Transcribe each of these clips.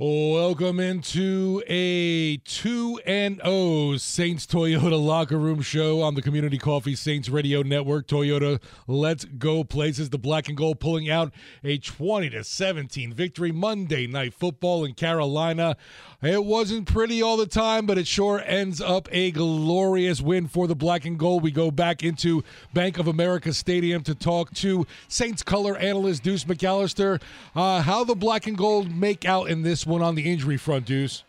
Welcome into a 2 and 0 Saints Toyota locker room show on the Community Coffee Saints Radio Network. Toyota, let's go places. The black and gold pulling out a 20 to 17 victory Monday night football in Carolina. It wasn't pretty all the time, but it sure ends up a glorious win for the black and gold. We go back into Bank of America Stadium to talk to Saints color analyst Deuce McAllister. Uh, how the black and gold make out in this one on the injury front, Deuce?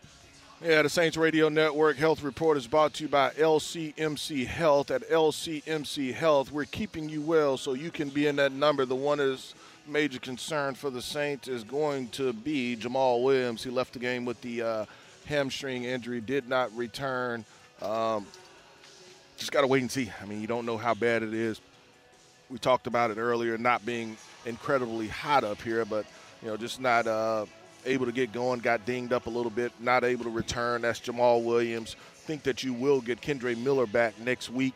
Yeah, the Saints Radio Network Health Report is brought to you by LCMC Health. At LCMC Health, we're keeping you well so you can be in that number. The one is major concern for the Saints is going to be Jamaal Williams. He left the game with the uh, hamstring injury, did not return. Um, just got to wait and see. I mean, you don't know how bad it is. We talked about it earlier, not being incredibly hot up here, but you know, just not uh, able to get going. Got dinged up a little bit, not able to return. That's Jamaal Williams. Think that you will get Kendre Miller back next week.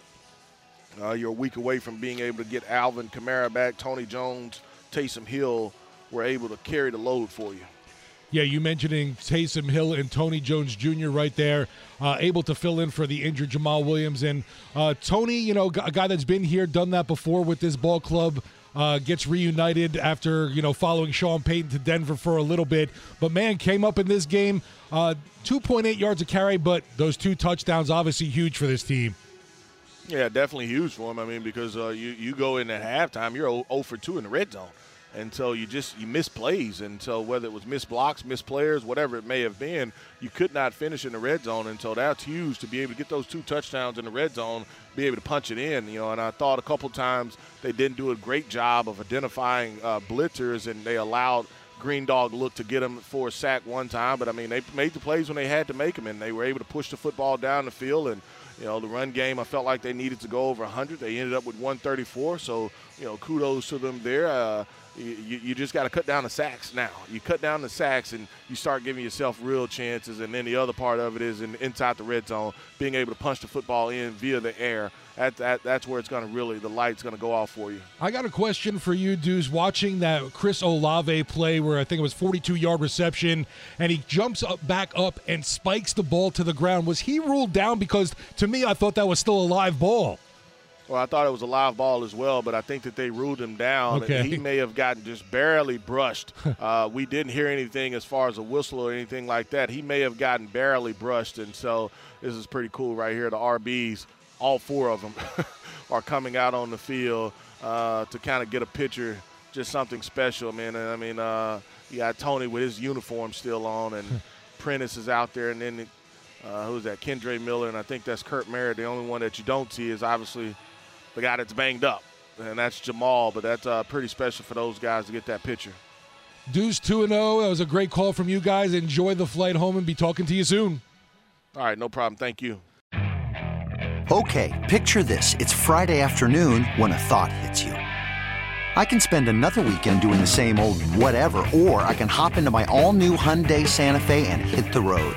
Uh, you're a week away from being able to get Alvin Kamara back. Tony Jones, Taysom Hill were able to carry the load for you. Yeah, you mentioning Taysom Hill and Tony Jones Jr. right there, uh, able to fill in for the injured Jamaal Williams. And uh, Tony, you know, a guy that's been here, done that before with this ball club. Uh, gets reunited after you know following Sean Payton to Denver for a little bit, but man came up in this game, uh, 2.8 yards a carry, but those two touchdowns obviously huge for this team. Yeah, definitely huge for him. I mean, because uh, you you go in at halftime, you're 0 for 2 in the red zone and so you just you miss plays and so whether it was missed blocks missed players whatever it may have been you could not finish in the red zone and so that's huge to be able to get those two touchdowns in the red zone be able to punch it in you know and i thought a couple times they didn't do a great job of identifying uh, blitzers and they allowed green dog look to get them for a sack one time but i mean they made the plays when they had to make them and they were able to push the football down the field and you know, the run game, I felt like they needed to go over 100. They ended up with 134. So, you know, kudos to them there. Uh, you, you just got to cut down the sacks now. You cut down the sacks and you start giving yourself real chances. And then the other part of it is in, inside the red zone, being able to punch the football in via the air. That, that, that's where it's going to really, the light's going to go off for you. I got a question for you, Deuce. Watching that Chris Olave play where I think it was 42 yard reception and he jumps up back up and spikes the ball to the ground, was he ruled down? Because to me, I thought that was still a live ball. Well, I thought it was a live ball as well, but I think that they ruled him down. Okay. He may have gotten just barely brushed. uh, we didn't hear anything as far as a whistle or anything like that. He may have gotten barely brushed, and so this is pretty cool right here. The RBs, all four of them, are coming out on the field uh, to kind of get a picture, just something special, man. And I mean, uh, you got Tony with his uniform still on, and Prentice is out there, and then uh, who's that? Kendre Miller, and I think that's Kirk Merritt. The only one that you don't see is obviously – the guy that's banged up, and that's Jamaal. But that's uh, pretty special for those guys to get that picture. Deuce 2 0. That was a great call from you guys. Enjoy the flight home and be talking to you soon. All right, no problem. Thank you. Okay, picture this. It's Friday afternoon when a thought hits you. I can spend another weekend doing the same old whatever, or I can hop into my all new Hyundai Santa Fe and hit the road.